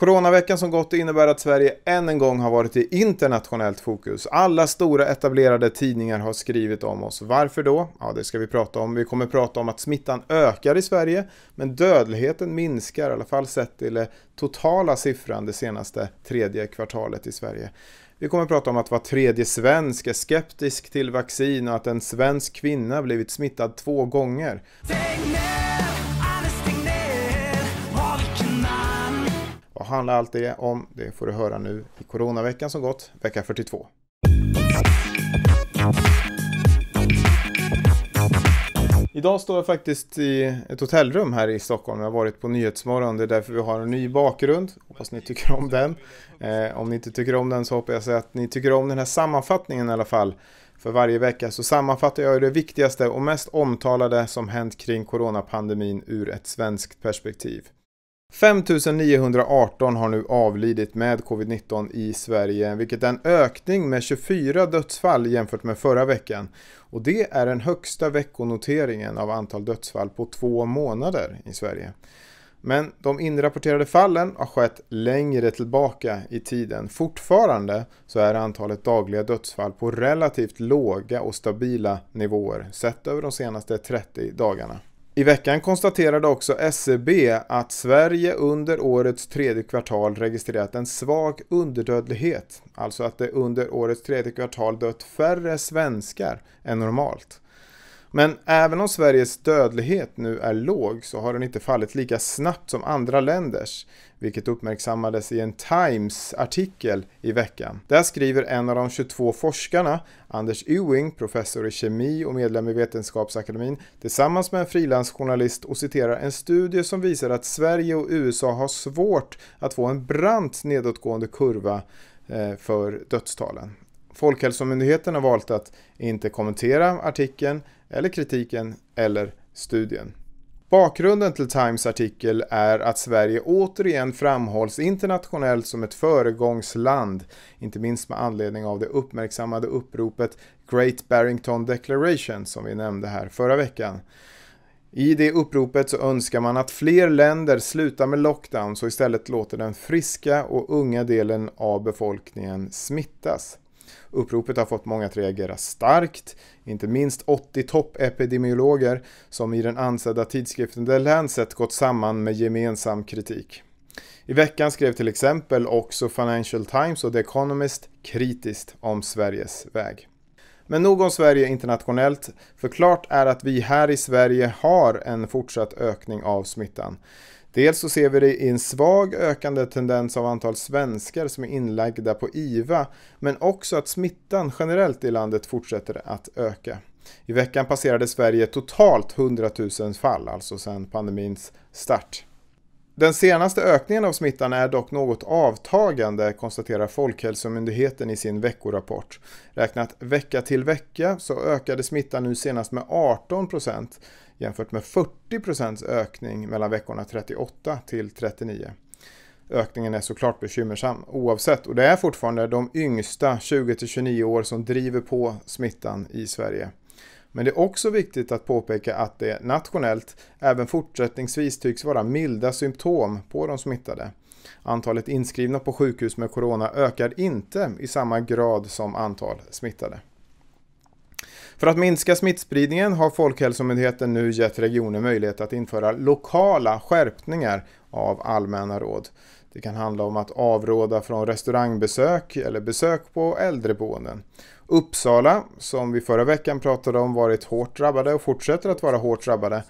Coronaveckan som gått innebär att Sverige än en gång har varit i internationellt fokus. Alla stora etablerade tidningar har skrivit om oss. Varför då? Ja, det ska vi prata om. Vi kommer prata om att smittan ökar i Sverige, men dödligheten minskar, i alla fall sett till den totala siffran det senaste tredje kvartalet i Sverige. Vi kommer prata om att var tredje svensk är skeptisk till vaccin och att en svensk kvinna blivit smittad två gånger. Tänk handlar allt det om? Det får du höra nu i Coronaveckan som gått, vecka 42. Idag står jag faktiskt i ett hotellrum här i Stockholm. Jag har varit på Nyhetsmorgon, det är därför vi har en ny bakgrund. Hoppas ni tycker om den. Eh, om ni inte tycker om den så hoppas jag att ni tycker om den här sammanfattningen i alla fall. För varje vecka så sammanfattar jag det viktigaste och mest omtalade som hänt kring coronapandemin ur ett svenskt perspektiv. 5918 har nu avlidit med covid-19 i Sverige, vilket är en ökning med 24 dödsfall jämfört med förra veckan. Och det är den högsta veckonoteringen av antal dödsfall på två månader i Sverige. Men de inrapporterade fallen har skett längre tillbaka i tiden. Fortfarande så är antalet dagliga dödsfall på relativt låga och stabila nivåer sett över de senaste 30 dagarna. I veckan konstaterade också SCB att Sverige under årets tredje kvartal registrerat en svag underdödlighet. Alltså att det under årets tredje kvartal dött färre svenskar än normalt. Men även om Sveriges dödlighet nu är låg så har den inte fallit lika snabbt som andra länders, vilket uppmärksammades i en Times-artikel i veckan. Där skriver en av de 22 forskarna, Anders Ewing, professor i kemi och medlem i Vetenskapsakademin, tillsammans med en frilansjournalist och citerar en studie som visar att Sverige och USA har svårt att få en brant nedåtgående kurva eh, för dödstalen. Folkhälsomyndigheten har valt att inte kommentera artikeln eller kritiken eller studien. Bakgrunden till Times artikel är att Sverige återigen framhålls internationellt som ett föregångsland, inte minst med anledning av det uppmärksammade uppropet Great Barrington Declaration som vi nämnde här förra veckan. I det uppropet så önskar man att fler länder slutar med lockdowns och istället låter den friska och unga delen av befolkningen smittas. Uppropet har fått många att reagera starkt, inte minst 80 toppepidemiologer som i den ansedda tidskriften The Lancet gått samman med gemensam kritik. I veckan skrev till exempel också Financial Times och The Economist kritiskt om Sveriges väg. Men nog om Sverige internationellt, för klart är att vi här i Sverige har en fortsatt ökning av smittan. Dels så ser vi det i en svag ökande tendens av antal svenskar som är inlagda på IVA, men också att smittan generellt i landet fortsätter att öka. I veckan passerade Sverige totalt 100 000 fall, alltså sedan pandemins start. Den senaste ökningen av smittan är dock något avtagande, konstaterar Folkhälsomyndigheten i sin veckorapport. Räknat vecka till vecka så ökade smittan nu senast med 18 procent jämfört med 40 procents ökning mellan veckorna 38 till 39. Ökningen är såklart bekymmersam oavsett och det är fortfarande de yngsta 20 till 29 år som driver på smittan i Sverige. Men det är också viktigt att påpeka att det nationellt även fortsättningsvis tycks vara milda symptom på de smittade. Antalet inskrivna på sjukhus med corona ökar inte i samma grad som antal smittade. För att minska smittspridningen har Folkhälsomyndigheten nu gett regioner möjlighet att införa lokala skärpningar av allmänna råd. Det kan handla om att avråda från restaurangbesök eller besök på äldreboenden. Uppsala, som vi förra veckan pratade om varit hårt drabbade och fortsätter att vara hårt drabbade,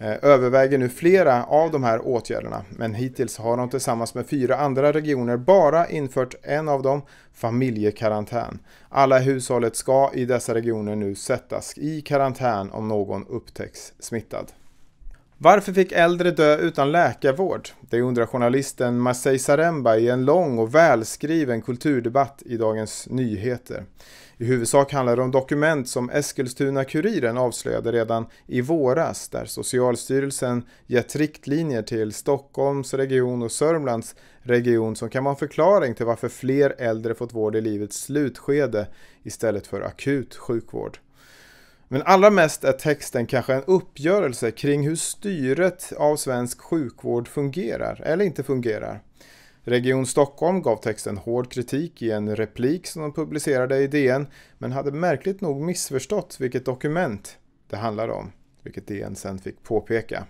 eh, överväger nu flera av de här åtgärderna. Men hittills har de tillsammans med fyra andra regioner bara infört en av dem, familjekarantän. Alla i hushållet ska i dessa regioner nu sättas i karantän om någon upptäcks smittad. Varför fick äldre dö utan läkarvård? Det undrar journalisten Masei Saremba i en lång och välskriven kulturdebatt i Dagens Nyheter. I huvudsak handlar det om dokument som Eskilstuna-Kuriren avslöjade redan i våras där Socialstyrelsen gett riktlinjer till Stockholms region och Sörmlands region som kan vara en förklaring till varför fler äldre fått vård i livets slutskede istället för akut sjukvård. Men allra mest är texten kanske en uppgörelse kring hur styret av svensk sjukvård fungerar eller inte fungerar. Region Stockholm gav texten hård kritik i en replik som de publicerade i DN men hade märkligt nog missförstått vilket dokument det handlade om, vilket DN sen fick påpeka.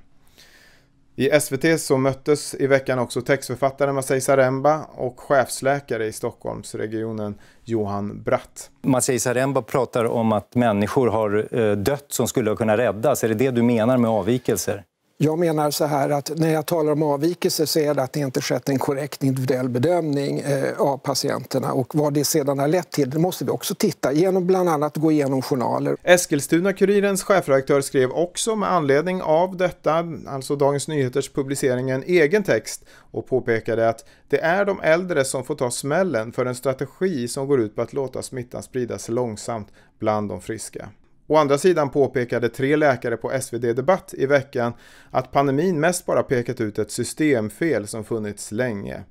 I SVT så möttes i veckan också textförfattaren Masai Saremba och chefsläkare i Stockholmsregionen Johan Bratt. Masai Saremba pratar om att människor har eh, dött som skulle kunna räddas. Är det det du menar med avvikelser? Jag menar så här att när jag talar om avvikelser så är det att det inte skett en korrekt individuell bedömning eh, av patienterna och vad det sedan har lett till det måste vi också titta genom bland annat gå igenom journaler. Eskilstuna-Kurirens chefredaktör skrev också med anledning av detta, alltså Dagens Nyheters publicering, en egen text och påpekade att det är de äldre som får ta smällen för en strategi som går ut på att låta smittan spridas långsamt bland de friska. Å andra sidan påpekade tre läkare på SvD Debatt i veckan att pandemin mest bara pekat ut ett systemfel som funnits länge.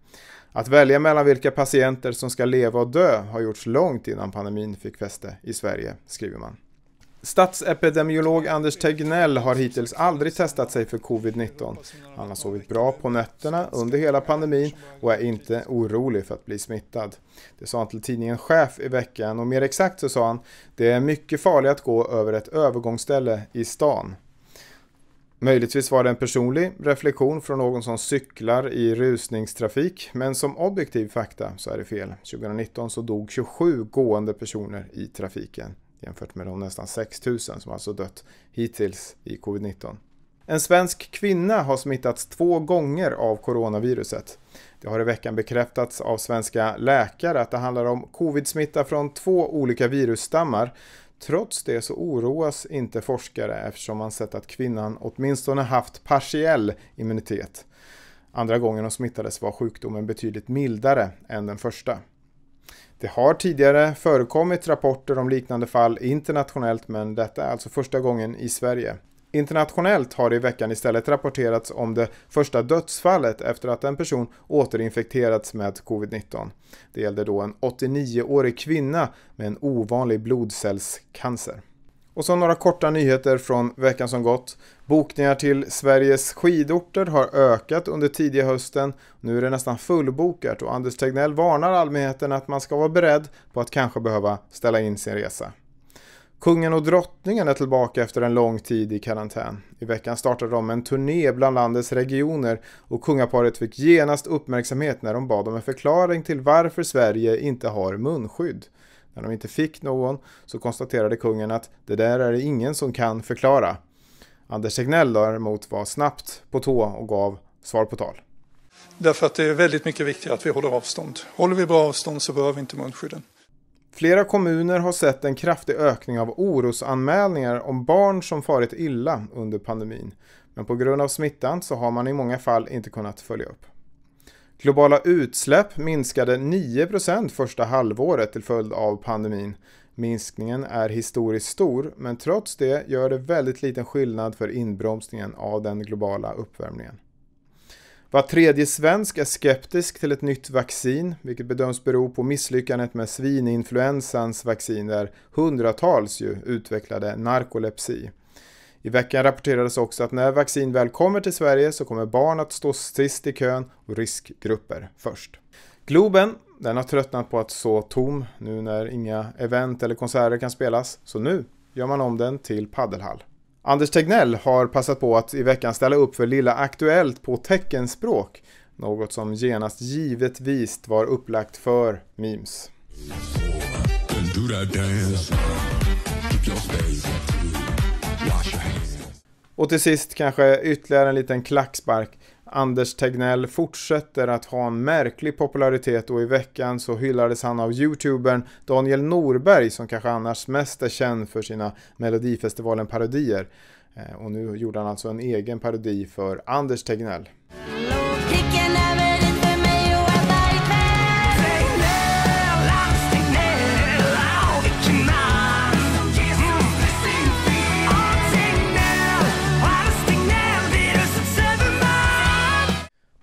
Att välja mellan vilka patienter som ska leva och dö har gjorts långt innan pandemin fick fäste i Sverige, skriver man. Statsepidemiolog Anders Tegnell har hittills aldrig testat sig för covid-19. Han har sovit bra på nätterna under hela pandemin och är inte orolig för att bli smittad. Det sa han till tidningen Chef i veckan och mer exakt så sa han det är mycket farligt att gå över ett övergångsställe i stan. Möjligtvis var det en personlig reflektion från någon som cyklar i rusningstrafik, men som objektiv fakta så är det fel. 2019 så dog 27 gående personer i trafiken jämfört med de nästan 6 000 som alltså dött hittills i covid-19. En svensk kvinna har smittats två gånger av coronaviruset. Det har i veckan bekräftats av svenska läkare att det handlar om covid-smitta från två olika virusstammar. Trots det så oroas inte forskare eftersom man sett att kvinnan åtminstone haft partiell immunitet. Andra gången hon smittades var sjukdomen betydligt mildare än den första. Det har tidigare förekommit rapporter om liknande fall internationellt men detta är alltså första gången i Sverige. Internationellt har det i veckan istället rapporterats om det första dödsfallet efter att en person återinfekterats med covid-19. Det gällde då en 89-årig kvinna med en ovanlig blodcellscancer. Och så några korta nyheter från veckan som gått. Bokningar till Sveriges skidorter har ökat under tidiga hösten. Nu är det nästan fullbokat och Anders Tegnell varnar allmänheten att man ska vara beredd på att kanske behöva ställa in sin resa. Kungen och drottningen är tillbaka efter en lång tid i karantän. I veckan startade de en turné bland landets regioner och kungaparet fick genast uppmärksamhet när de bad om en förklaring till varför Sverige inte har munskydd. När de inte fick någon så konstaterade kungen att det där är det ingen som kan förklara. Anders Tegnell däremot var snabbt på tå och gav svar på tal. Därför att det är väldigt mycket viktigare att vi håller avstånd. Håller vi bra avstånd så behöver vi inte munskydden. Flera kommuner har sett en kraftig ökning av orosanmälningar om barn som farit illa under pandemin. Men på grund av smittan så har man i många fall inte kunnat följa upp. Globala utsläpp minskade 9% första halvåret till följd av pandemin. Minskningen är historiskt stor, men trots det gör det väldigt liten skillnad för inbromsningen av den globala uppvärmningen. Var tredje svensk är skeptisk till ett nytt vaccin, vilket bedöms bero på misslyckandet med svininfluensans vaccin där hundratals ju utvecklade narkolepsi. I veckan rapporterades också att när vaccin väl kommer till Sverige så kommer barn att stå sist i kön och riskgrupper först. Globen, den har tröttnat på att stå tom nu när inga event eller konserter kan spelas, så nu gör man om den till paddelhall. Anders Tegnell har passat på att i veckan ställa upp för Lilla Aktuellt på teckenspråk, något som genast givetvis var upplagt för memes. Och till sist kanske ytterligare en liten klackspark. Anders Tegnell fortsätter att ha en märklig popularitet och i veckan så hyllades han av youtubern Daniel Norberg som kanske annars mest är känd för sina Melodifestivalen-parodier. Eh, och nu gjorde han alltså en egen parodi för Anders Tegnell.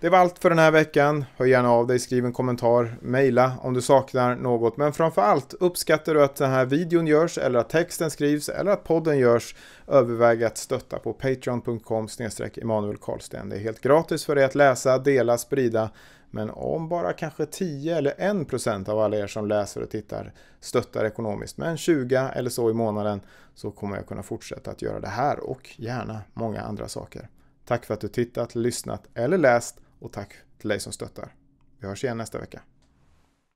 Det var allt för den här veckan. Hör gärna av dig, skriv en kommentar, mejla om du saknar något. Men framför allt, uppskattar du att den här videon görs eller att texten skrivs eller att podden görs, överväg att stötta på patreon.com Emanuel Karlsten. Det är helt gratis för dig att läsa, dela, sprida. Men om bara kanske 10 eller 1 procent av alla er som läser och tittar stöttar ekonomiskt med en 20 eller så i månaden så kommer jag kunna fortsätta att göra det här och gärna många andra saker. Tack för att du tittat, lyssnat eller läst och tack till dig som stöttar. Vi hörs igen nästa vecka.